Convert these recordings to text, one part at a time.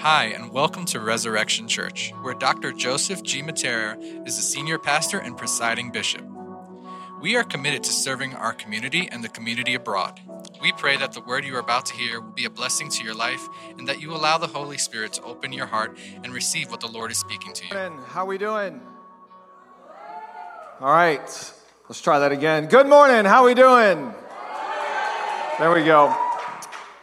Hi, and welcome to Resurrection Church, where Dr. Joseph G. Mattera is the senior pastor and presiding bishop. We are committed to serving our community and the community abroad. We pray that the word you are about to hear will be a blessing to your life and that you allow the Holy Spirit to open your heart and receive what the Lord is speaking to you. How we doing? All right, let's try that again. Good morning. How we doing? There we go.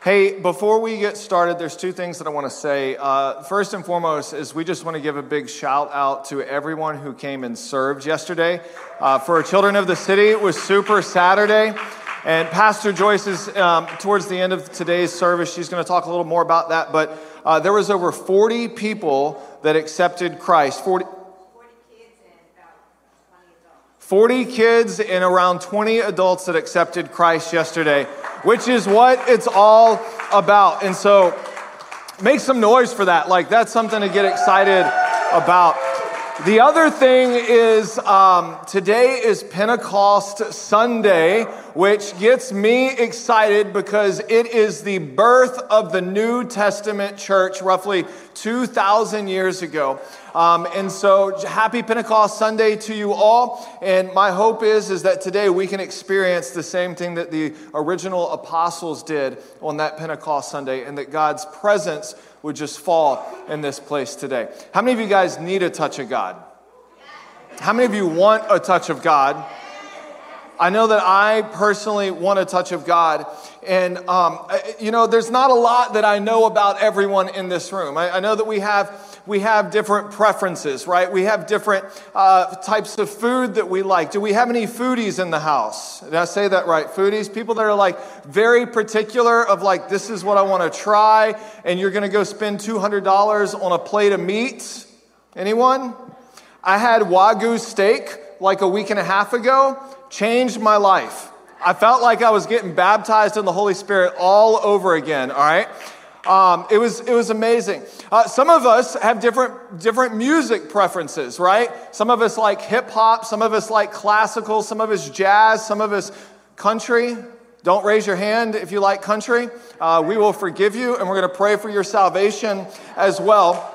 Hey, before we get started, there's two things that I want to say. Uh, first and foremost is we just want to give a big shout out to everyone who came and served yesterday. Uh, for Children of the City, it was Super Saturday. And Pastor Joyce is, um, towards the end of today's service, she's going to talk a little more about that. But uh, there was over 40 people that accepted Christ. 40, 40 kids and around 20 adults that accepted Christ yesterday, which is what it's all about. And so make some noise for that. Like, that's something to get excited about. The other thing is um, today is Pentecost Sunday, which gets me excited because it is the birth of the New Testament church roughly 2,000 years ago. Um, and so, happy Pentecost Sunday to you all. And my hope is, is that today we can experience the same thing that the original apostles did on that Pentecost Sunday, and that God's presence would just fall in this place today. How many of you guys need a touch of God? How many of you want a touch of God? I know that I personally want a touch of God. And, um, you know, there's not a lot that I know about everyone in this room. I, I know that we have, we have different preferences, right? We have different uh, types of food that we like. Do we have any foodies in the house? Did I say that right? Foodies? People that are like very particular of like, this is what I want to try, and you're going to go spend $200 on a plate of meat. Anyone? I had Wagyu steak like a week and a half ago, changed my life. I felt like I was getting baptized in the Holy Spirit all over again, all right? Um, it, was, it was amazing. Uh, some of us have different, different music preferences, right? Some of us like hip hop, some of us like classical, some of us jazz, some of us country. Don't raise your hand if you like country. Uh, we will forgive you, and we're going to pray for your salvation as well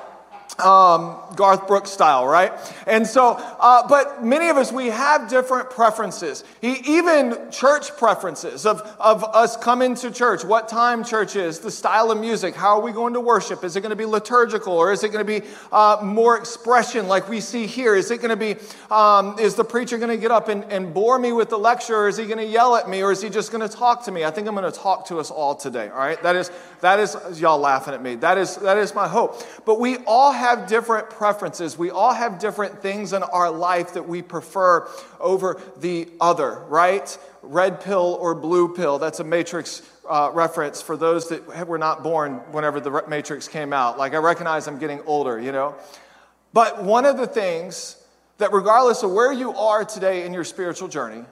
um, Garth Brooks style, right? And so, uh, but many of us, we have different preferences, he, even church preferences of, of us coming to church, what time church is, the style of music, how are we going to worship? Is it going to be liturgical or is it going to be uh, more expression like we see here? Is it going to be, um, is the preacher going to get up and, and bore me with the lecture or is he going to yell at me or is he just going to talk to me? I think I'm going to talk to us all today, all right? That is, that is, y'all laughing at me. That is, that is my hope. But we all have different preferences. We all have different things in our life that we prefer over the other, right? Red pill or blue pill. That's a Matrix uh, reference for those that were not born whenever the Matrix came out. Like, I recognize I'm getting older, you know? But one of the things that, regardless of where you are today in your spiritual journey,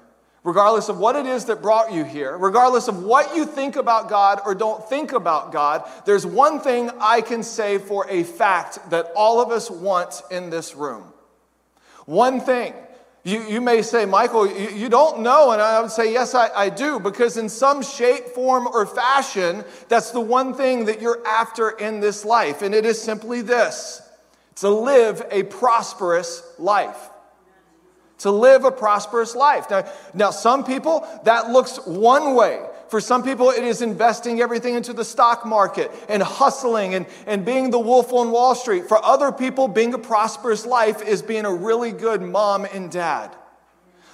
regardless of what it is that brought you here, regardless of what you think about God or don't think about God, there's one thing I can say for a fact that all of us want in this room. One thing. You, you may say, Michael, you, you don't know. And I would say, yes, I, I do, because in some shape, form, or fashion, that's the one thing that you're after in this life. And it is simply this to live a prosperous life to live a prosperous life. Now, now, some people, that looks one way. For some people, it is investing everything into the stock market and hustling and, and being the wolf on Wall Street. For other people, being a prosperous life is being a really good mom and dad.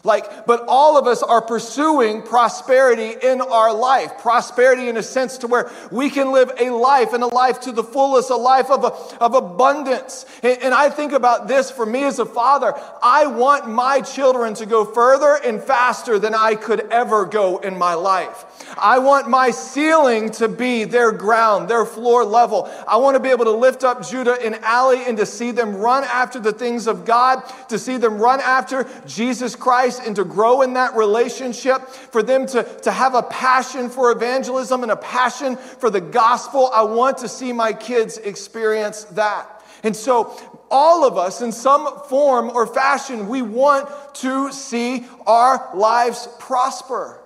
Like, but all of us are pursuing prosperity in our life. Prosperity in a sense to where we can live a life and a life to the fullest, a life of, a, of abundance. And, and I think about this for me as a father. I want my children to go further and faster than I could ever go in my life. I want my ceiling to be their ground, their floor level. I want to be able to lift up Judah and Allie and to see them run after the things of God, to see them run after Jesus Christ Christ and to grow in that relationship, for them to, to have a passion for evangelism and a passion for the gospel. I want to see my kids experience that. And so, all of us, in some form or fashion, we want to see our lives prosper.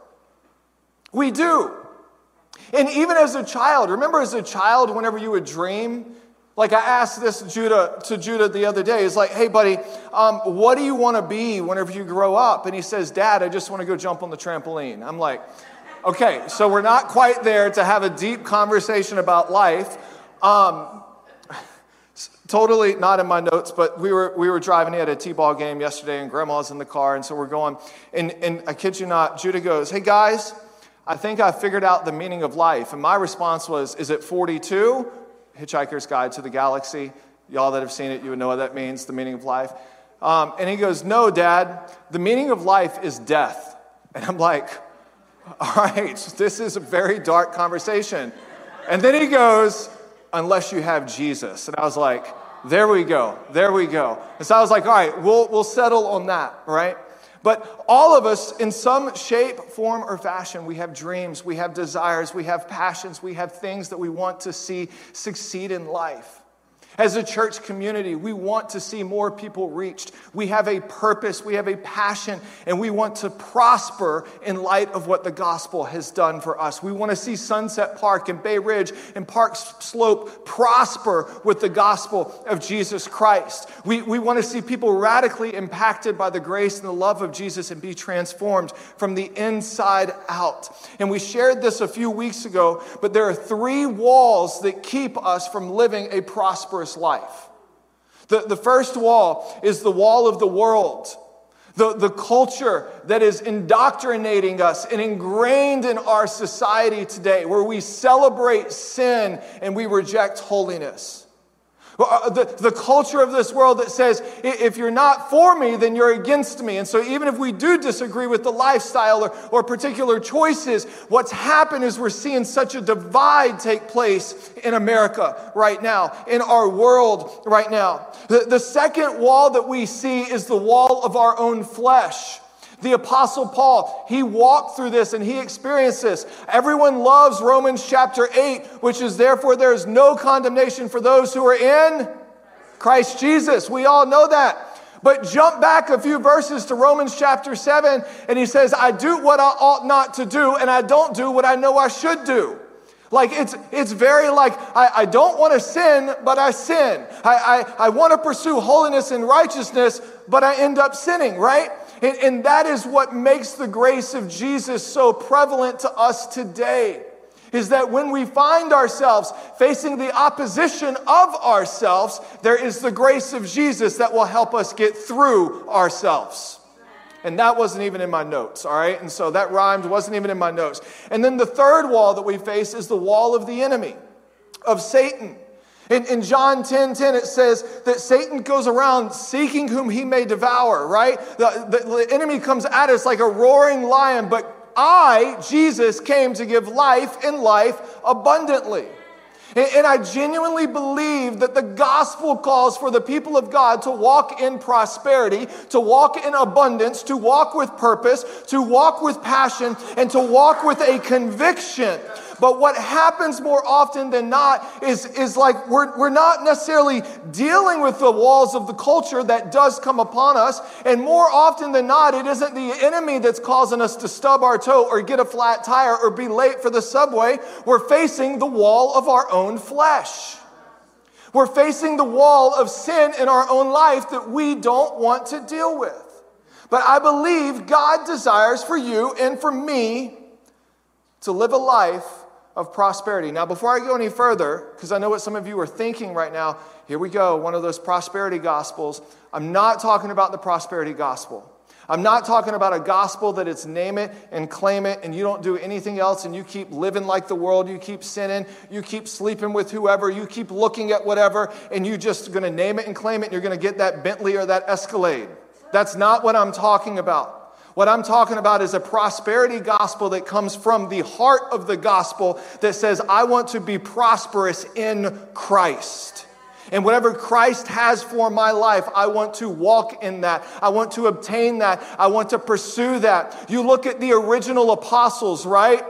We do. And even as a child, remember as a child, whenever you would dream, Like I asked this Judah to Judah the other day. He's like, "Hey, buddy, um, what do you want to be whenever you grow up?" And he says, "Dad, I just want to go jump on the trampoline." I'm like, "Okay, so we're not quite there to have a deep conversation about life." Um, totally not in my notes, but we were, we were driving. He had a T-ball game yesterday, and Grandma's in the car, and so we're going. And, and I kid you not, Judah goes, "Hey guys, I think I figured out the meaning of life." And my response was, "Is it 42?" Hitchhiker's Guide to the Galaxy. Y'all that have seen it, you would know what that means, the meaning of life. Um, and he goes, No, Dad, the meaning of life is death. And I'm like, All right, this is a very dark conversation. And then he goes, Unless you have Jesus. And I was like, There we go, there we go. And so I was like, All right, we'll, we'll settle on that, right? But all of us, in some shape, form, or fashion, we have dreams, we have desires, we have passions, we have things that we want to see succeed in life. As a church community, we want to see more people reached. We have a purpose, we have a passion, and we want to prosper in light of what the gospel has done for us. We want to see Sunset Park and Bay Ridge and Park Slope prosper with the gospel of Jesus Christ. We, we want to see people radically impacted by the grace and the love of Jesus and be transformed from the inside out. And we shared this a few weeks ago, but there are three walls that keep us from living a prosperous life. The, the first wall is the wall of the world, the, the culture that is indoctrinating us and ingrained in our society today, where we celebrate sin and we reject holiness. Uh, the, the culture of this world that says, if you're not for me, then you're against me. And so, even if we do disagree with the lifestyle or, or particular choices, what's happened is we're seeing such a divide take place in America right now, in our world right now. The, the second wall that we see is the wall of our own flesh. The Apostle Paul, he walked through this and he experienced this. Everyone loves Romans chapter 8, which is therefore there is no condemnation for those who are in Christ Jesus. We all know that. But jump back a few verses to Romans chapter 7, and he says, I do what I ought not to do, and I don't do what I know I should do. Like it's, it's very like, I, I don't want to sin, but I sin. I, I, I want to pursue holiness and righteousness, but I end up sinning, right? And, and that is what makes the grace of Jesus so prevalent to us today. Is that when we find ourselves facing the opposition of ourselves, there is the grace of Jesus that will help us get through ourselves. And that wasn't even in my notes, all right? And so that rhymed, wasn't even in my notes. And then the third wall that we face is the wall of the enemy, of Satan. In, in John 10 10, it says that Satan goes around seeking whom he may devour, right? The, the, the enemy comes at us like a roaring lion, but I, Jesus, came to give life and life abundantly. And I genuinely believe that the gospel calls for the people of God to walk in prosperity, to walk in abundance, to walk with purpose, to walk with passion, and to walk with a conviction but what happens more often than not is, is like we're, we're not necessarily dealing with the walls of the culture that does come upon us. And more often than not, it isn't the enemy that's causing us to stub our toe or get a flat tire or be late for the subway. We're facing the wall of our own flesh. We're facing the wall of sin in our own life that we don't want to deal with. But I believe God desires for you and for me to live a life of prosperity. Now, before I go any further, because I know what some of you are thinking right now, here we go, one of those prosperity gospels. I'm not talking about the prosperity gospel. I'm not talking about a gospel that it's name it and claim it and you don't do anything else and you keep living like the world, you keep sinning, you keep sleeping with whoever, you keep looking at whatever, and you just gonna name it and claim it and you're gonna get that Bentley or that Escalade. That's not what I'm talking about. What I'm talking about is a prosperity gospel that comes from the heart of the gospel that says, I want to be prosperous in Christ. And whatever Christ has for my life, I want to walk in that. I want to obtain that. I want to pursue that. You look at the original apostles, right?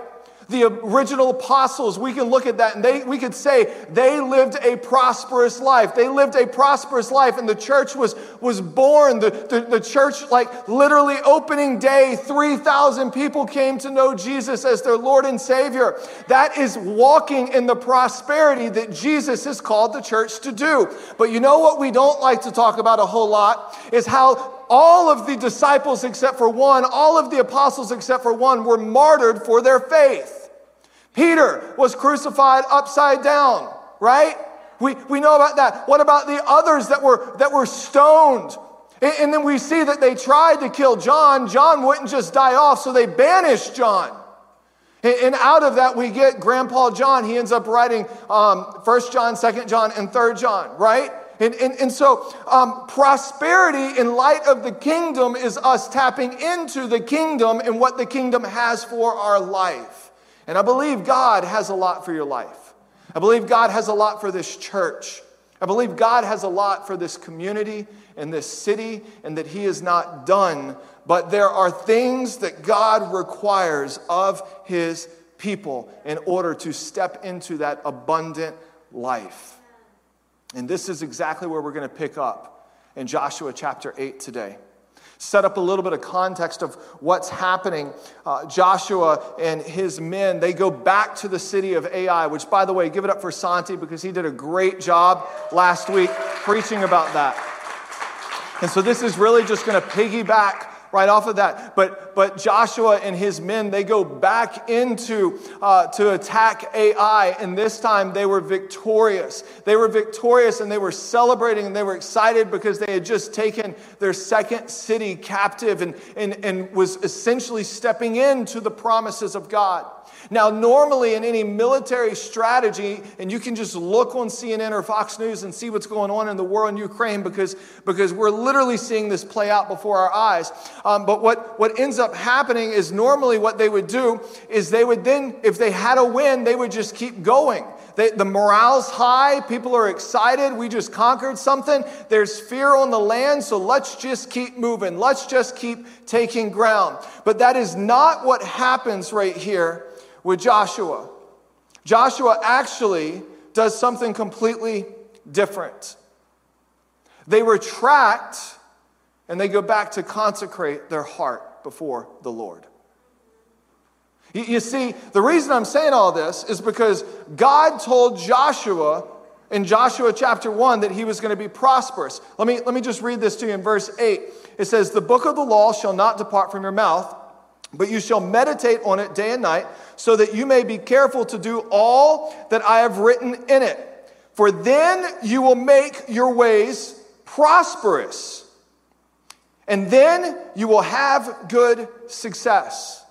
The original apostles, we can look at that and they, we could say they lived a prosperous life. They lived a prosperous life, and the church was, was born. The, the, the church, like literally opening day, 3,000 people came to know Jesus as their Lord and Savior. That is walking in the prosperity that Jesus has called the church to do. But you know what we don't like to talk about a whole lot is how all of the disciples except for one, all of the apostles except for one, were martyred for their faith. Peter was crucified upside down, right? We, we know about that. What about the others that were, that were stoned? And, and then we see that they tried to kill John. John wouldn't just die off, so they banished John. And, and out of that, we get Grandpa John. He ends up writing um, 1 John, 2 John, and 3 John, right? And, and, and so, um, prosperity in light of the kingdom is us tapping into the kingdom and what the kingdom has for our life. And I believe God has a lot for your life. I believe God has a lot for this church. I believe God has a lot for this community and this city, and that He is not done. But there are things that God requires of His people in order to step into that abundant life. And this is exactly where we're going to pick up in Joshua chapter 8 today set up a little bit of context of what's happening. Uh, Joshua and his men, they go back to the city of Ai, which, by the way, give it up for Santi because he did a great job last week preaching about that. And so this is really just going to piggyback right off of that. But, but Joshua and his men, they go back into uh, to attack Ai, and this time they were victorious. They were victorious and they were celebrating and they were excited because they had just taken their second city captive and, and, and was essentially stepping into the promises of God. Now, normally in any military strategy, and you can just look on CNN or Fox News and see what's going on in the war in Ukraine because, because we're literally seeing this play out before our eyes. Um, but what, what ends up happening is normally what they would do is they would then, if they had a win, they would just keep going. They, the morale's high, people are excited, we just conquered something. There's fear on the land, so let's just keep moving. Let's just keep taking ground. But that is not what happens right here with Joshua. Joshua actually does something completely different. They retract and they go back to consecrate their heart before the Lord. You see, the reason I'm saying all this is because God told Joshua in Joshua chapter 1 that he was going to be prosperous. Let me, let me just read this to you in verse 8. It says, The book of the law shall not depart from your mouth but you shall meditate on it day and night, so that you may be careful to do all that I have written in it. For then you will make your ways prosperous, and then you will have good success.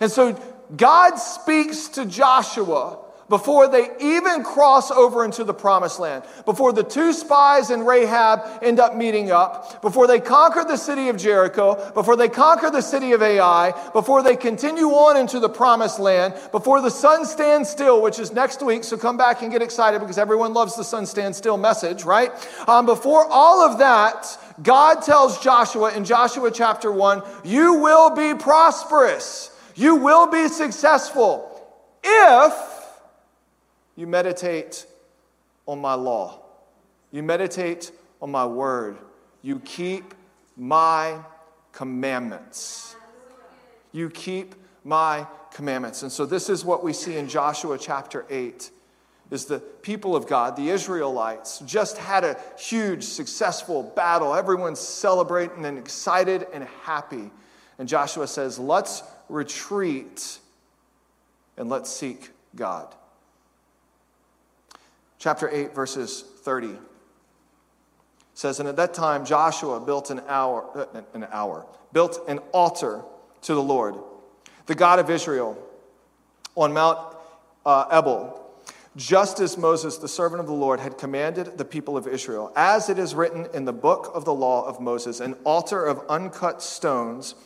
And so God speaks to Joshua before they even cross over into the promised land, before the two spies and Rahab end up meeting up, before they conquer the city of Jericho, before they conquer the city of Ai, before they continue on into the promised land, before the sun stands still, which is next week, so come back and get excited because everyone loves the sun stand still message, right? Um, before all of that, God tells Joshua in Joshua chapter 1, you will be prosperous. You will be successful if you meditate on my law. You meditate on my word. You keep my commandments. You keep my commandments. And so this is what we see in Joshua chapter 8 is the people of God, the Israelites, just had a huge successful battle. Everyone's celebrating and excited and happy. And Joshua says, "Let's retreat and let's seek God." Chapter 8, verses 30 says, And at that time Joshua built an hour, uh, an hour, built an altar to the Lord, the God of Israel, on Mount uh, Ebal, just as Moses, the servant of the Lord, had commanded the people of Israel. As it is written in the book of the law of Moses, an altar of uncut stones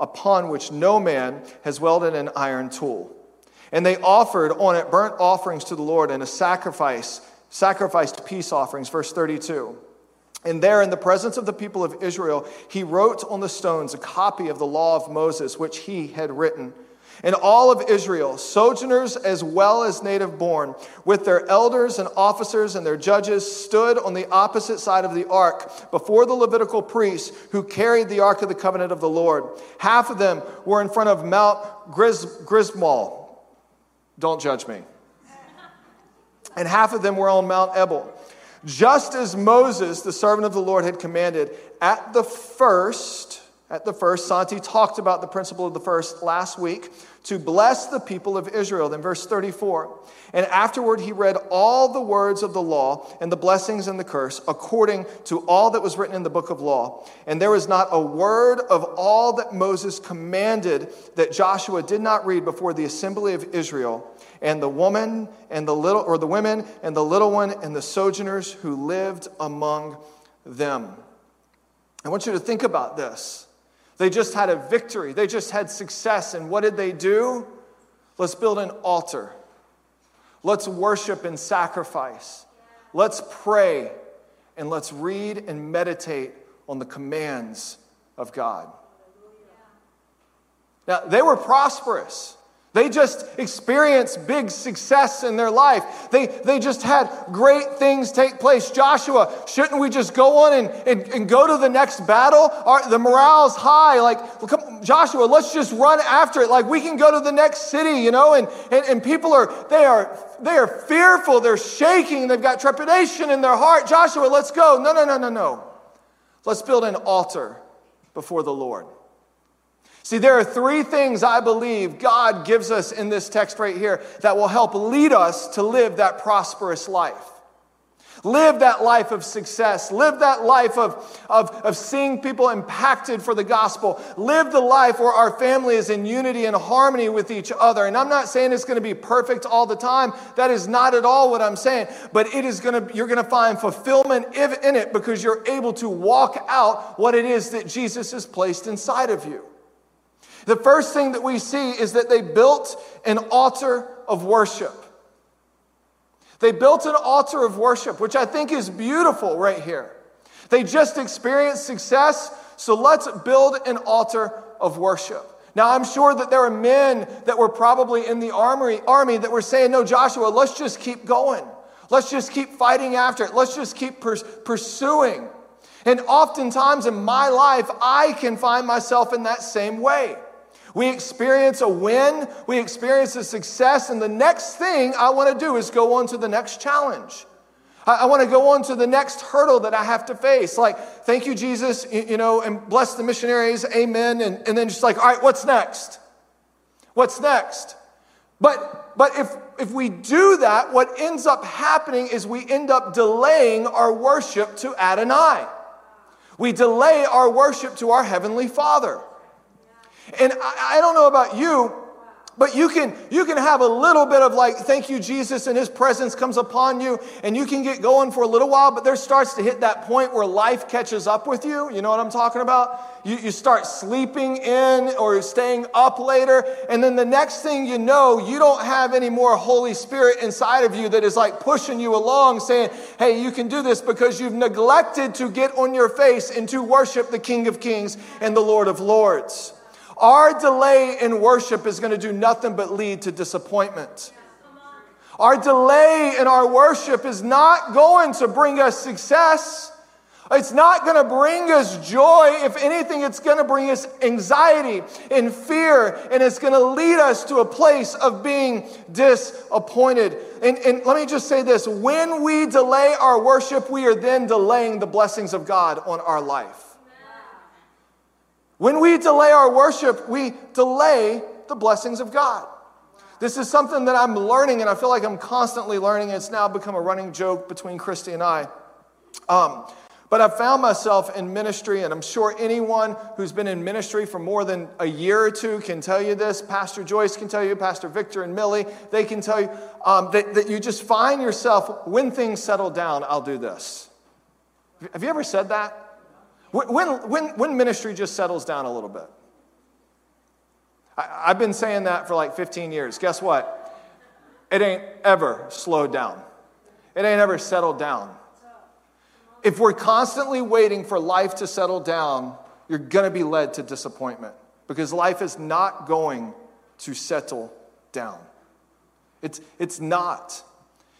upon which no man has welded an iron tool. And they offered on it burnt offerings to the Lord and a sacrifice, sacrificed peace offerings. Verse 32. And there, in the presence of the people of Israel, he wrote on the stones a copy of the law of Moses, which he had written. And all of Israel, sojourners as well as native born, with their elders and officers and their judges, stood on the opposite side of the ark before the Levitical priests who carried the ark of the covenant of the Lord. Half of them were in front of Mount Grismal. Don't judge me. And half of them were on Mount Ebal. Just as Moses, the servant of the Lord, had commanded, at the first, at the first, Santi talked about the principle of the first last week to bless the people of Israel. Then, verse 34. And afterward, he read all the words of the law and the blessings and the curse according to all that was written in the book of law. And there was not a word of all that Moses commanded that Joshua did not read before the assembly of Israel and the woman and the little or the women and the little one and the sojourners who lived among them. I want you to think about this. They just had a victory, they just had success. And what did they do? Let's build an altar. Let's worship and sacrifice. Let's pray and let's read and meditate on the commands of God. Now, they were prosperous. They just experienced big success in their life. They, they just had great things take place. Joshua, shouldn't we just go on and, and, and go to the next battle? Our, the morale's high. Like, come, Joshua, let's just run after it. Like, we can go to the next city, you know? And, and, and people are, they are, they are fearful. They're shaking. They've got trepidation in their heart. Joshua, let's go. No, no, no, no, no. Let's build an altar before the Lord. See, there are three things I believe God gives us in this text right here that will help lead us to live that prosperous life. Live that life of success. Live that life of, of, of seeing people impacted for the gospel. Live the life where our family is in unity and harmony with each other. And I'm not saying it's going to be perfect all the time. That is not at all what I'm saying. But it is going to, you're going to find fulfillment in it because you're able to walk out what it is that Jesus has placed inside of you. The first thing that we see is that they built an altar of worship. They built an altar of worship, which I think is beautiful right here. They just experienced success, so let's build an altar of worship. Now, I'm sure that there are men that were probably in the army, army that were saying, No, Joshua, let's just keep going. Let's just keep fighting after it. Let's just keep pers- pursuing. And oftentimes in my life, I can find myself in that same way. We experience a win, we experience a success, and the next thing I want to do is go on to the next challenge. I, want to go on to the next hurdle that I have to face. Like, thank you, Jesus, you, you know, and bless the missionaries, amen. And, and then just like, all right, what's next? What's next? But, but if, if we do that, what ends up happening is we end up delaying our worship to Adonai. We delay our worship to our Heavenly Father. And I, I don't know about you, but you can you can have a little bit of like thank you jesus and his presence comes upon you and you can get going for a little while but there starts to hit that point where life catches up with you. You know what i'm talking about? You, you start sleeping in or staying up later and then the next thing you know you don't have any more holy spirit inside of you that is like pushing you along saying hey you can do this because you've neglected to get on your face and to worship the king of kings and the lord of lords our delay in worship is going to do nothing but lead to disappointment. Our delay in our worship is not going to bring us success. It's not going to bring us joy. If anything, it's going to bring us anxiety and fear, and it's going to lead us to a place of being disappointed. And, and let me just say this when we delay our worship, we are then delaying the blessings of God on our life. When we delay our worship, we delay the blessings of God. This is something that I'm learning, and I feel like I'm constantly learning. It's now become a running joke between Christy and I. Um, but I've found myself in ministry, and I'm sure anyone who's been in ministry for more than a year or two can tell you this. Pastor Joyce can tell you, Pastor Victor and Millie, they can tell you um, that, that you just find yourself, when things settle down, I'll do this. Have you ever said that? When, when, when ministry just settles down a little bit. I, I've been saying that for like 15 years. Guess what? It ain't ever slowed down, it ain't ever settled down. If we're constantly waiting for life to settle down, you're going to be led to disappointment because life is not going to settle down. It's, it's not.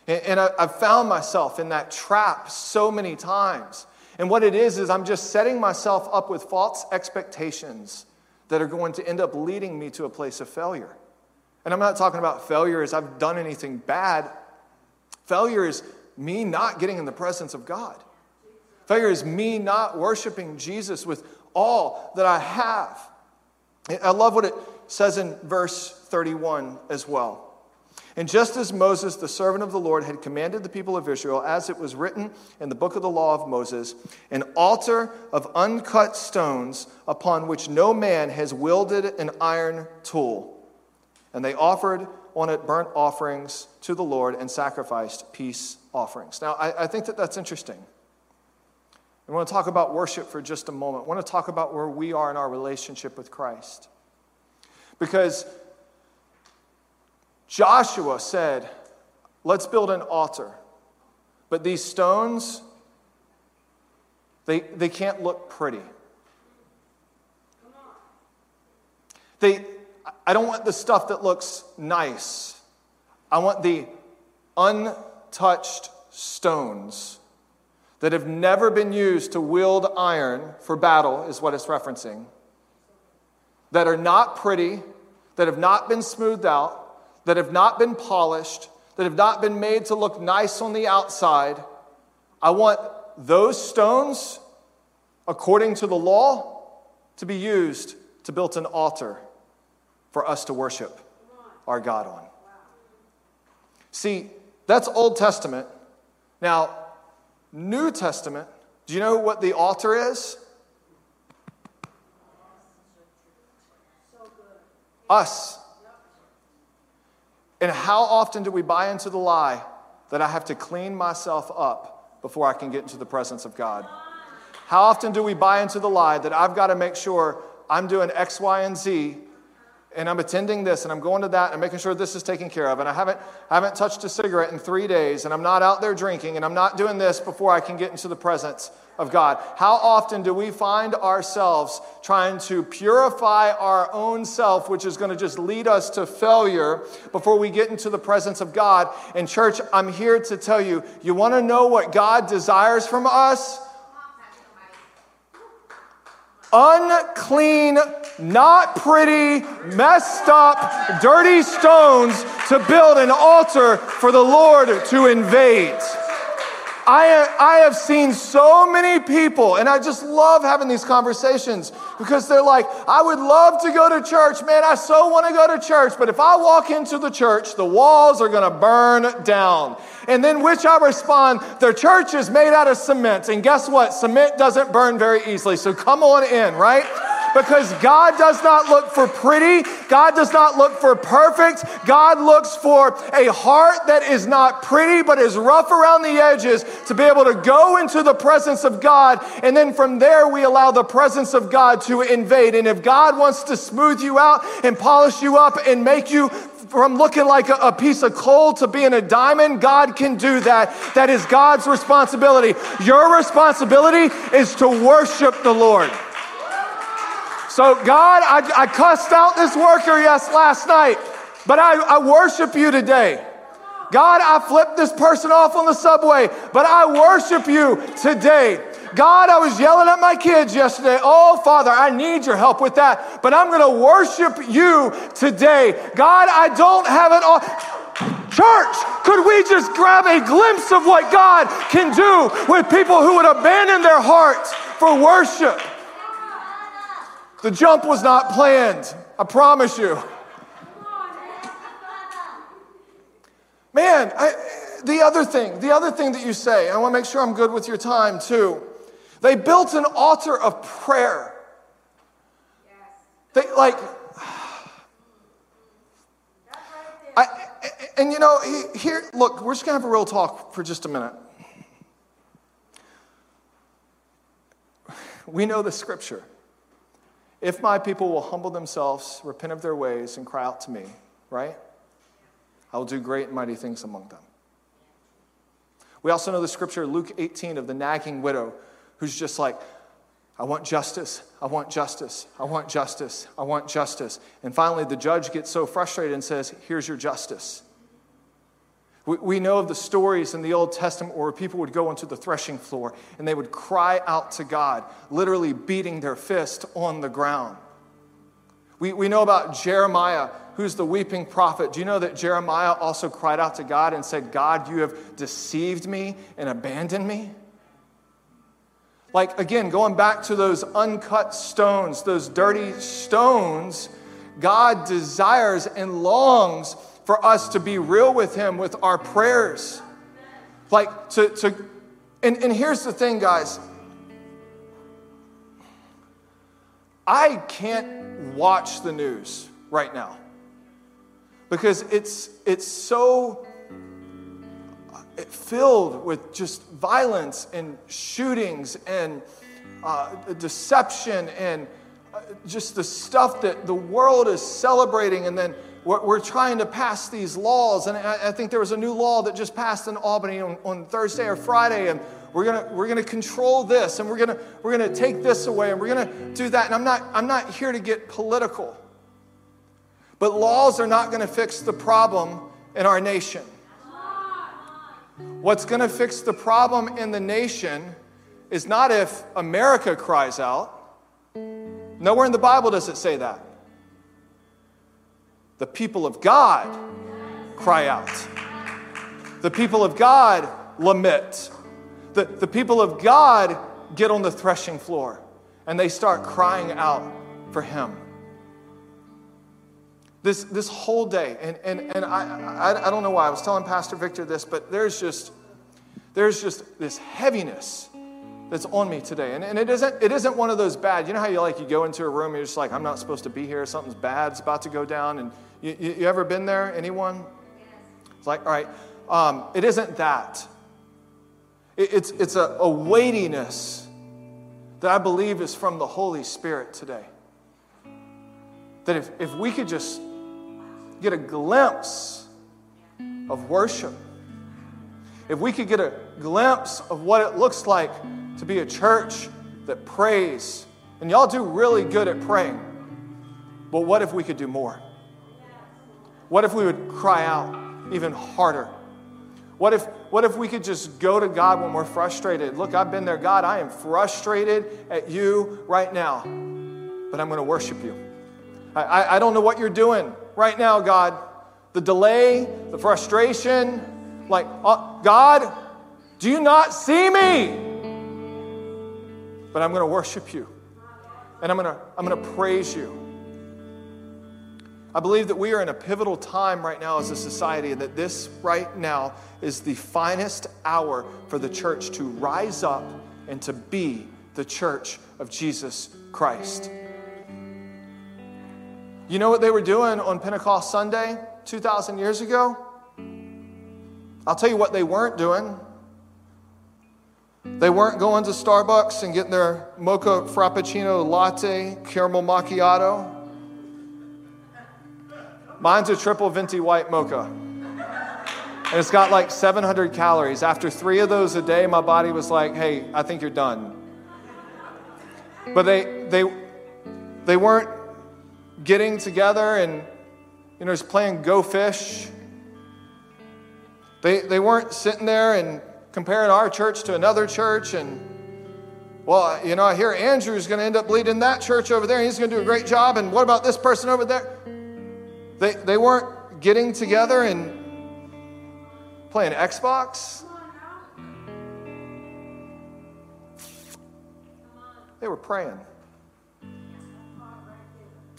And, and I, I've found myself in that trap so many times. And what it is, is I'm just setting myself up with false expectations that are going to end up leading me to a place of failure. And I'm not talking about failure as I've done anything bad. Failure is me not getting in the presence of God. Failure is me not worshiping Jesus with all that I have. I love what it says in verse 31 as well. And just as Moses, the servant of the Lord, had commanded the people of Israel, as it was written in the book of the law of Moses, an altar of uncut stones upon which no man has wielded an iron tool. And they offered on it burnt offerings to the Lord and sacrificed peace offerings. Now, I, I think that that's interesting. I want to talk about worship for just a moment. I want to talk about where we are in our relationship with Christ. Because Joshua said, Let's build an altar. But these stones, they, they can't look pretty. They, I don't want the stuff that looks nice. I want the untouched stones that have never been used to wield iron for battle, is what it's referencing, that are not pretty, that have not been smoothed out, that have not been polished, that have not been made to look nice on the outside. I want those stones, according to the law, to be used to build an altar for us to worship our God on. See, that's Old Testament. Now, New Testament, do you know what the altar is? Us. And how often do we buy into the lie that I have to clean myself up before I can get into the presence of God? How often do we buy into the lie that I've got to make sure I'm doing X, Y, and Z and I'm attending this and I'm going to that and making sure this is taken care of and I haven't, I haven't touched a cigarette in three days and I'm not out there drinking and I'm not doing this before I can get into the presence of God. How often do we find ourselves trying to purify our own self, which is going to just lead us to failure before we get into the presence of God? And, church, I'm here to tell you you want to know what God desires from us? unclean, not pretty, messed up, dirty stones to build an altar for the Lord to invade. I, I have seen so many people, and I just love having these conversations because they're like, I would love to go to church, man. I so want to go to church, but if I walk into the church, the walls are going to burn down. And then, which I respond, their church is made out of cement. And guess what? Cement doesn't burn very easily. So come on in, right? Because God does not look for pretty, God does not look for perfect. God looks for a heart that is not pretty but is rough around the edges to be able to go into the presence of God. And then from there, we allow the presence of God to invade. And if God wants to smooth you out and polish you up and make you from looking like a, piece of coal to being a diamond, God can do that. That is God's responsibility. Your responsibility is to worship the Lord. So, God, I, I cussed out this worker, yes, last night, but I, I worship you today. God, I flipped this person off on the subway, but I worship you today. God, I was yelling at my kids yesterday. Oh, Father, I need your help with that, but I'm going to worship you today. God, I don't have it all. Church, could we just grab a glimpse of what God can do with people who would abandon their hearts for worship? The jump was not planned, I promise you. Man, I, the other thing, the other thing that you say, I want to make sure I'm good with your time too. They built an altar of prayer. They like, I, and you know, here, look, we're just gonna have a real talk for just a minute. We know the scripture. If my people will humble themselves, repent of their ways, and cry out to me, right? I will do great and mighty things among them. We also know the scripture, Luke 18, of the nagging widow who's just like, I want justice. I want justice. I want justice. I want justice. And finally, the judge gets so frustrated and says, Here's your justice. We, we know of the stories in the Old Testament where people would go onto the threshing floor and they would cry out to God, literally beating their fist on the ground. We, we know about Jeremiah, who's the weeping prophet. Do you know that Jeremiah also cried out to God and said, God, you have deceived me and abandoned me? Like, again, going back to those uncut stones, those dirty stones, God desires and longs for us to be real with Him with our prayers. Like, to, to and, and here's the thing, guys. I can't watch the news right now because it's, it's so it filled with just violence and shootings and uh, deception and uh, just the stuff that the world is celebrating. And then we're, trying to pass these laws. And I, think there was a new law that just passed in Albany on, on Thursday or Friday. And we're gonna, we're gonna control this and we're gonna, we're gonna take this away and we're gonna do that. And I'm not, I'm not here to get political. But laws are not gonna fix the problem in our nation. What's going to fix the problem in the nation is not if America cries out. Nowhere in the Bible does it say that. The people of God cry out. The people of God lament. The, the people of God get on the threshing floor and they start crying out for Him this, this whole day. And, and, and I, I, I don't know why. I was telling Pastor Victor this, but there's just, there's just this heaviness that's on me today. And, and it, isn't, it isn't one of those bad, you know how you like, you go into a room, you're just like, I'm not supposed to be here, something's bad, it's about to go down. And you, you, you ever been there? Anyone? It's like, all right, um, it isn't that. It, it's, it's a, a weightiness that I believe is from the Holy Spirit today. That if, if we could just get a glimpse of worship, if we could get a glimpse of what it looks like to be a church that prays, and y'all do really good at praying, but what if we could do more? What if we would cry out even harder? What if, what if we could just go to God when we're frustrated? Look, I've been there. God, I am frustrated at you right now, but I'm going to worship you. I, I, I don't know what you're doing right now, God. The delay, the frustration, like, uh, God, do you not see me? But I'm going to worship you. And I'm going to I'm going to praise you. I believe that we are in a pivotal time right now as a society, and that this right now is the finest hour for the church to rise up and to be the church of Jesus Christ. You know what they were doing on Pentecost Sunday 2,000 years ago? I'll tell you what they weren't doing. They weren't going to Starbucks and getting their mocha frappuccino latte caramel macchiato. Mine's a triple venti white mocha. And it's got like 700 calories. After three of those a day, my body was like, hey, I think you're done. But they, they, they weren't getting together and you know just playing go fish. They, they weren't sitting there and comparing our church to another church and well, you know, I hear Andrew's going to end up leading that church over there and he's going to do a great job. And what about this person over there? They, they weren't getting together and playing Xbox. They were praying.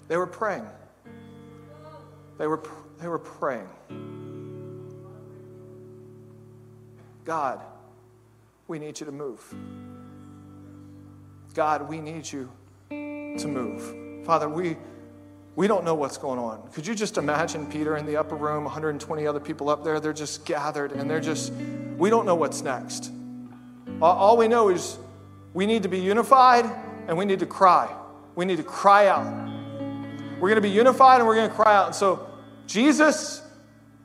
They were praying. They were, they were praying. God, we need you to move. God, we need you to move. Father, we, we don't know what's going on. Could you just imagine Peter in the upper room, 120 other people up there? They're just gathered and they're just, we don't know what's next. All we know is we need to be unified and we need to cry. We need to cry out we're going to be unified and we're going to cry out. And so, Jesus,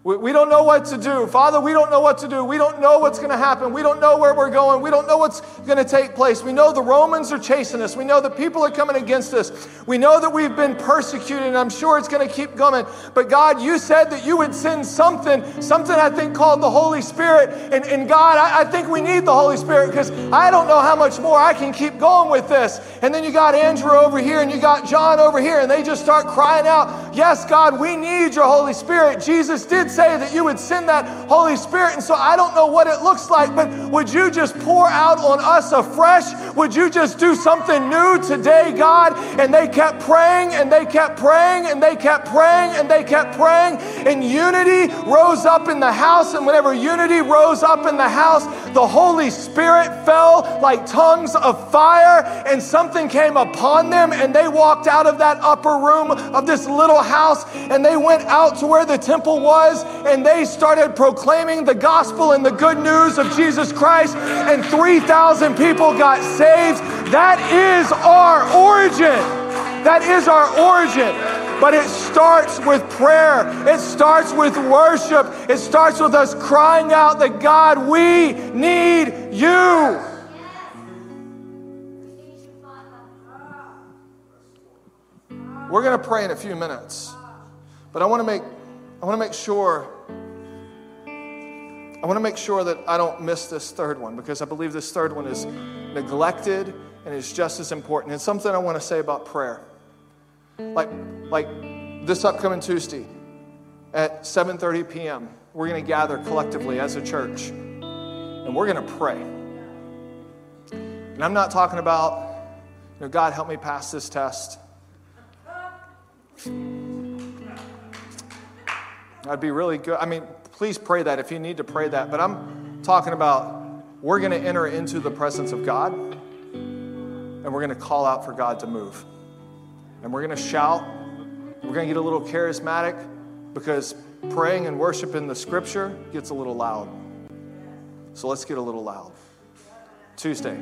We, don't know what to do. Father, we don't know what to do. We don't know what's going to happen. We don't know where we're going. We don't know what's going to take place. We know the Romans are chasing us. We know that people are coming against us. We know that we've been persecuted, and I'm sure it's going to keep coming. But God, you said that you would send something, something I think called the Holy Spirit. And, and God, I, I think we need the Holy Spirit because I don't know how much more I can keep going with this. And then you got Andrew over here, and you got John over here, and they just start crying out, Yes, God, we need your Holy Spirit. Jesus did say that you would send that Holy Spirit. And so I don't know what it looks like, but would you just pour out on us afresh? Would you just do something new today, God? And they kept praying and they kept praying and they kept praying and they kept praying. And unity rose up in the house. And whenever unity rose up in the house, the Holy Spirit fell like tongues of fire and something came upon them. And they walked out of that upper room of this little house and they went out to where the temple was and they started proclaiming the gospel and the good news of Jesus Christ, and 3,000 people got saved. That is our origin. That is our origin. But it starts with prayer. It starts with worship. It starts with us crying out that God, we need you. We're going to pray in a few minutes. But I want to make I want to make sure I want to make sure that I don't miss this third one because I believe this third one is neglected and is just as important. It's something I want to say about prayer. Like, like this upcoming Tuesday at 7:30 p.m., we're going to gather collectively as a church and we're going to pray. And I'm not talking about, you know, God help me pass this test. That'd be really good. I mean, please pray that if you need to pray that. But I'm talking about we're going to enter into the presence of God and we're going to call out for God to move. And we're going to shout. We're going to get a little charismatic because praying and worshiping the scripture gets a little loud. So let's get a little loud. Tuesday,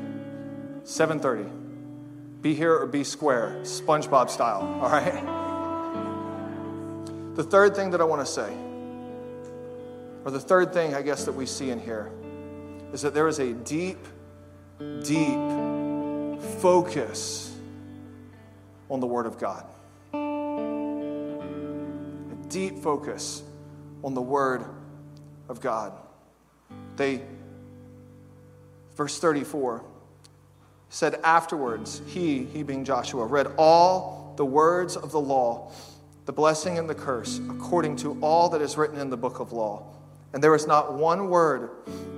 7:30. Be here or be square, SpongeBob style, all right? The third thing that I want to say, or the third thing I guess that we see in here, is that there is a deep, deep focus on the Word of God. A deep focus on the Word of God. They, verse 34, said afterwards, he, he being Joshua, read all the words of the law the blessing and the curse, according to all that is written in the book of law. And there was not one word,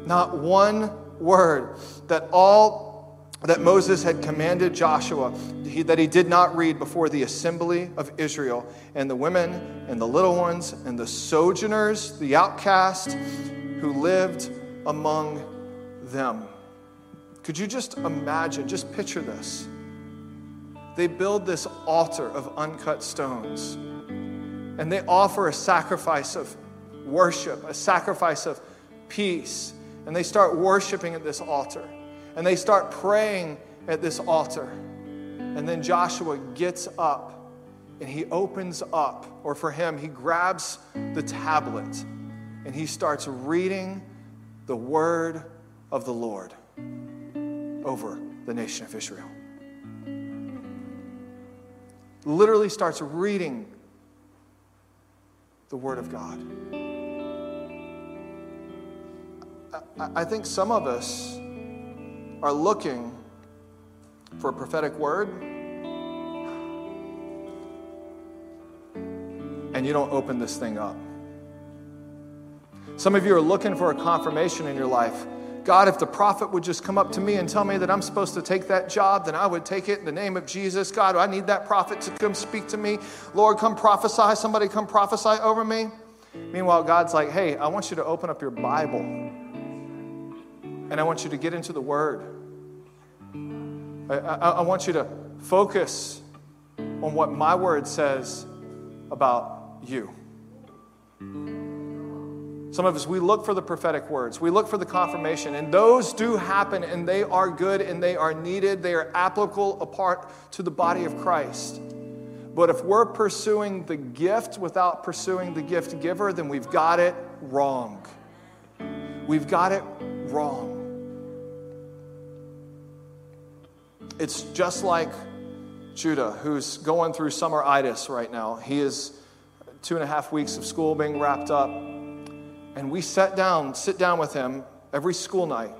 not one word that all that Moses had commanded Joshua he, that he did not read before the assembly of Israel, and the women and the little ones and the sojourners, the outcast who lived among them. Could you just imagine, just picture this? They build this altar of uncut stones and they offer a sacrifice of worship, a sacrifice of peace. And they start worshiping at this altar. And they start praying at this altar. And then Joshua gets up and he opens up, or for him, he grabs the tablet and he starts reading the word of the Lord over the nation of Israel. Literally starts reading the Word of God. I think some of us are looking for a prophetic word, and you don't open this thing up. Some of you are looking for a confirmation in your life God, if the prophet would just come up to me and tell me that I'm supposed to take that job, then I would take it in the name of Jesus. God, I need that prophet to come speak to me. Lord, come prophesy. Somebody come prophesy over me. Meanwhile, God's like, hey, I want you to open up your Bible and I want you to get into the Word. I, I, I want you to focus on what my Word says about you. Some of us, we look for the prophetic words, we look for the confirmation, and those do happen, and they are good and they are needed. They are applicable apart to the body of Christ. But if we're pursuing the gift without pursuing the gift giver, then we've got it wrong. We've got it wrong. It's just like Judah, who's going through summer itis right now. He is two and a half weeks of school being wrapped up. And we sat down, sit down with him every school night.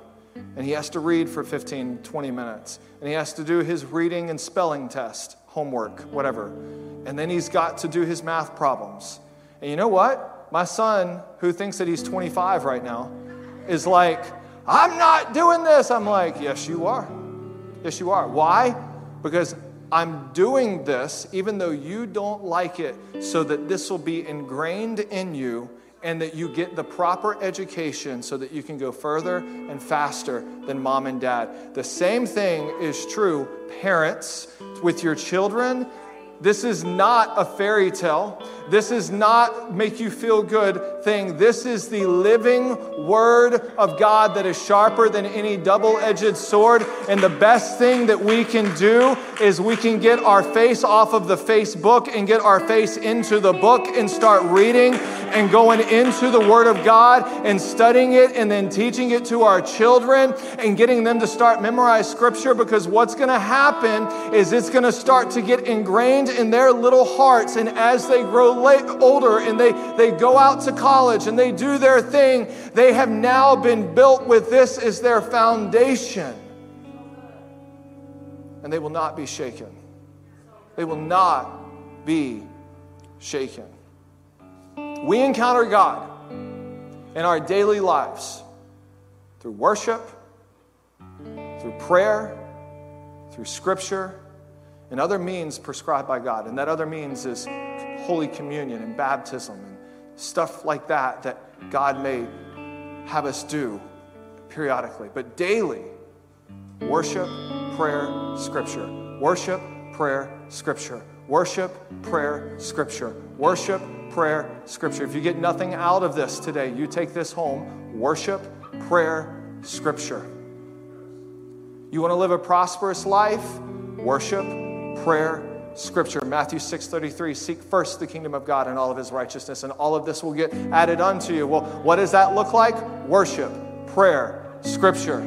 And he has to read for 15, 20 minutes. And he has to do his reading and spelling test, homework, whatever. And then he's got to do his math problems. And you know what? My son, who thinks that he's 25 right now, is like, I'm not doing this. I'm like, yes, you are. Yes, you are. Why? Because I'm doing this even though you don't like it, so that this will be ingrained in you and that you get the proper education so that you can go further and faster than mom and dad. The same thing is true, parents, with your children this is not a fairy tale. This is not make you feel good thing. This is the living word of God that is sharper than any double edged sword. And the best thing that we can do is we can get our face off of the Facebook and get our face into the book and start reading and going into the Word of God and studying it and then teaching it to our children and getting them to start memorize Scripture because what's going to happen is it's going to start to get ingrained in their little hearts. And as they grow older and they, they go out to college and they do their thing, they have now been built with this as their foundation. And they will not be shaken. They will not be shaken. We encounter God in our daily lives through worship, through prayer, through scripture, and other means prescribed by God. And that other means is Holy Communion and baptism and stuff like that that God may have us do periodically. But daily, worship, prayer, scripture. Worship, prayer, scripture. Worship, prayer, scripture. Worship, prayer, scripture. If you get nothing out of this today, you take this home worship, prayer, scripture. You want to live a prosperous life? Worship, prayer, scripture. Matthew 6:33, seek first the kingdom of God and all of his righteousness, and all of this will get added unto you. Well, what does that look like? Worship, prayer, scripture.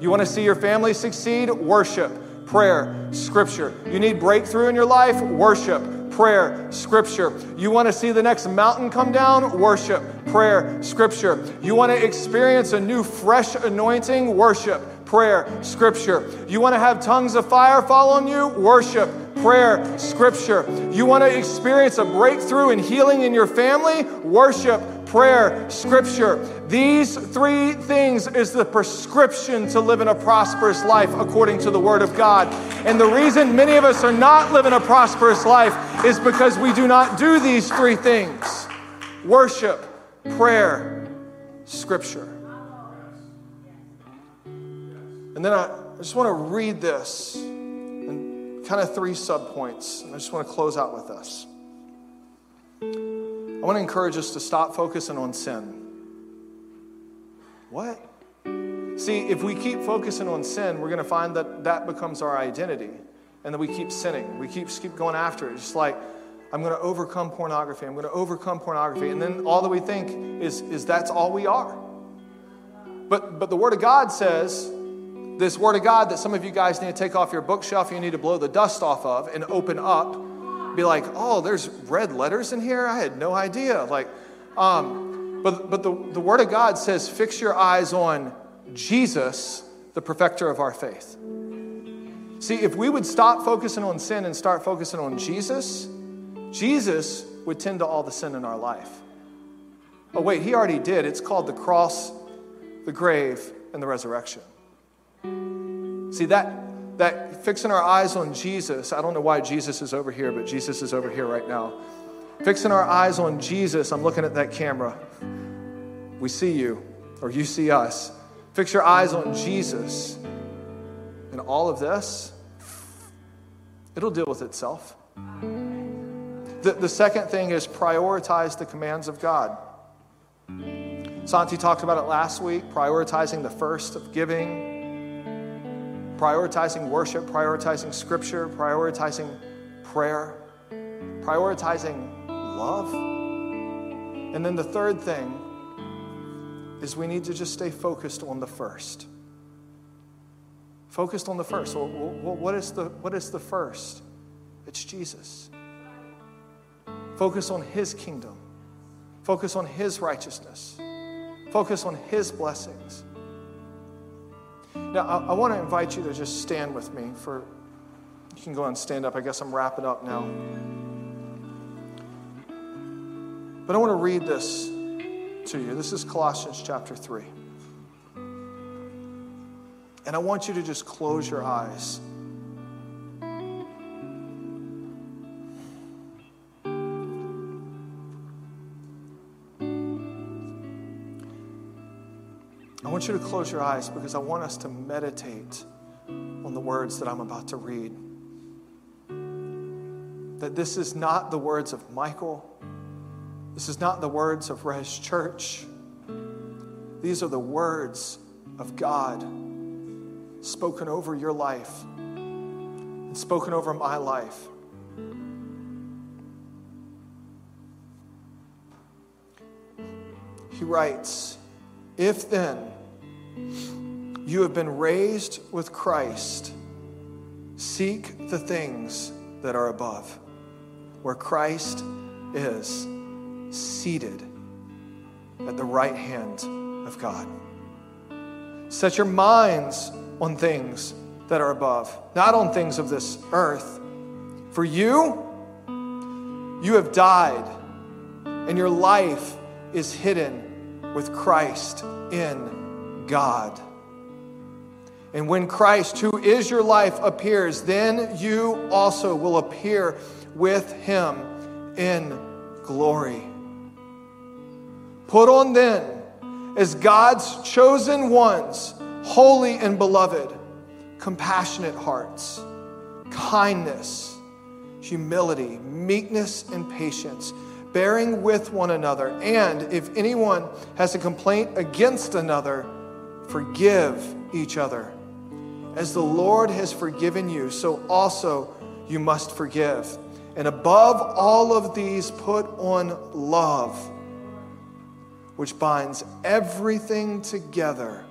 You want to see your family succeed? Worship, prayer, scripture. You need breakthrough in your life? Worship, prayer, scripture. You want to see the next mountain come down? Worship, prayer, scripture. You want to experience a new, fresh anointing? Worship, prayer, scripture. You want to have tongues of fire fall on you? Worship, prayer, scripture. You want to experience a breakthrough and healing in your family? Worship, prayer, scripture. These three things is the prescription to living a prosperous life according to the Word of God. And the reason many of us are not living a prosperous life is because we do not do these three things worship, prayer, scripture. And then I just want to read this in kind of three subpoints. And I just want to close out with this. I want to encourage us to stop focusing on sin. What? See, if we keep focusing on sin, we're going to find that that becomes our identity. And that we keep sinning. We keep, keep going after it. Just like, I'm going to overcome pornography. I'm going to overcome pornography. And then all that we think is, is that's all we are. But, but the Word of God says, this Word of God that some of you guys need to take off your bookshelf, you need to blow the dust off of and open up. Be like, oh, there's red letters in here? I had no idea. Like, um, but, but the, the Word of God says, fix your eyes on Jesus, the perfecter of our faith. See, if we would stop focusing on sin and start focusing on Jesus, Jesus would tend to all the sin in our life. Oh, wait, he already did. It's called the cross, the grave, and the resurrection. See, that, that fixing our eyes on Jesus, I don't know why Jesus is over here, but Jesus is over here right now. Fixing our eyes on Jesus, I'm looking at that camera. We see you, or you see us. Fix your eyes on Jesus. And all of this, it'll deal with itself. The, the second thing is prioritize the commands of God. Santi talked about it last week prioritizing the first of giving, prioritizing worship, prioritizing scripture, prioritizing prayer. prioritizing love. And then the third thing is we need to just stay focused on the first. Focused on the first. Well, what, is the, what is the first? It's Jesus. Focus on His kingdom. Focus on His righteousness. Focus on His blessings. Now, I, I want to invite you to just stand with me for, you can go and stand up. I guess I'm wrapping up now. But I want to read this to you. This is Colossians chapter 3. And I want you to just close your eyes. I want you to close your eyes because I want us to meditate on the words that I'm about to read. That this is not the words of Michael this is not the words of Res Church. These are the words of God spoken over your life and spoken over my life. He writes, If then you have been raised with Christ, seek the things that are above, where Christ is seated at the right hand of God. Set your minds on things that are above, not on things of this earth. For you, you have died, and your life is hidden with Christ in God. And when Christ, who is your life, appears, then you also will appear with him in glory. Put on then, as God's chosen ones, holy and beloved, compassionate hearts, kindness, humility, meekness, and patience, bearing with one another. And if anyone has a complaint against another, forgive each other. As the Lord has forgiven you, so also you must forgive. And above all of these, put on love which binds everything together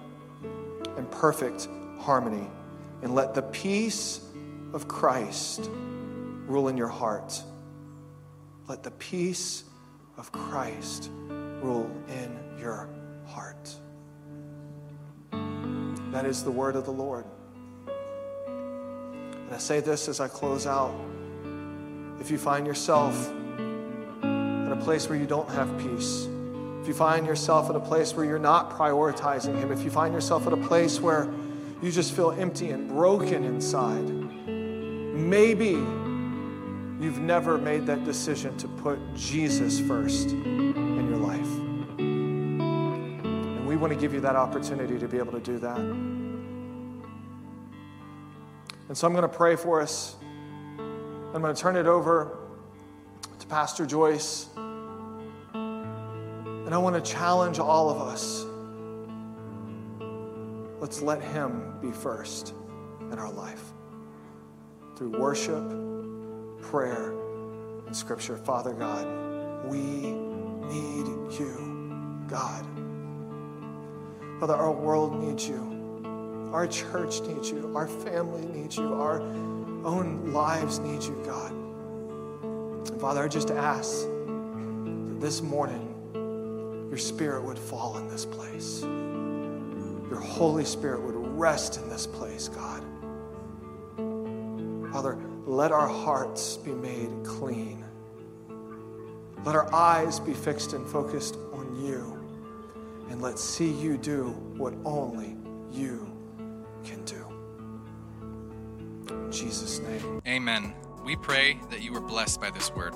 in perfect harmony. And let the peace of Christ rule in your heart. Let the peace of Christ rule in your heart. That is the word of the Lord. And I say this as I close out. If you find yourself in a place where you don't have peace, if you find yourself in a place where you're not prioritizing Him, if you find yourself in a place where you just feel empty and broken inside, maybe you've never made that decision to put Jesus first in your life. And we want to give you that opportunity to be able to do that. And so I'm going to pray for us. I'm going to turn it over to Pastor Joyce. And I want to challenge all of us. Let's let Him be first in our life through worship, prayer, and Scripture. Father God, we need you, God. Father, our world needs you. Our church needs you. Our family needs you. Our own lives need you, God. And Father, I just ask that this morning your Spirit would fall in this place. Your Holy Spirit would rest in this place, God. Father, let our hearts be made clean. Let our eyes be fixed and focused on you. And let's see you do what only you can do. In Jesus' name. Amen. We pray that you were blessed by this word.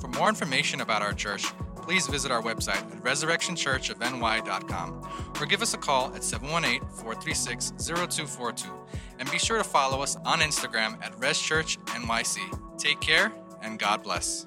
For more information about our church, please visit our website at resurrectionchurchofny.com or give us a call at 718 436 0242. And be sure to follow us on Instagram at ResChurchNYC. Take care and God bless.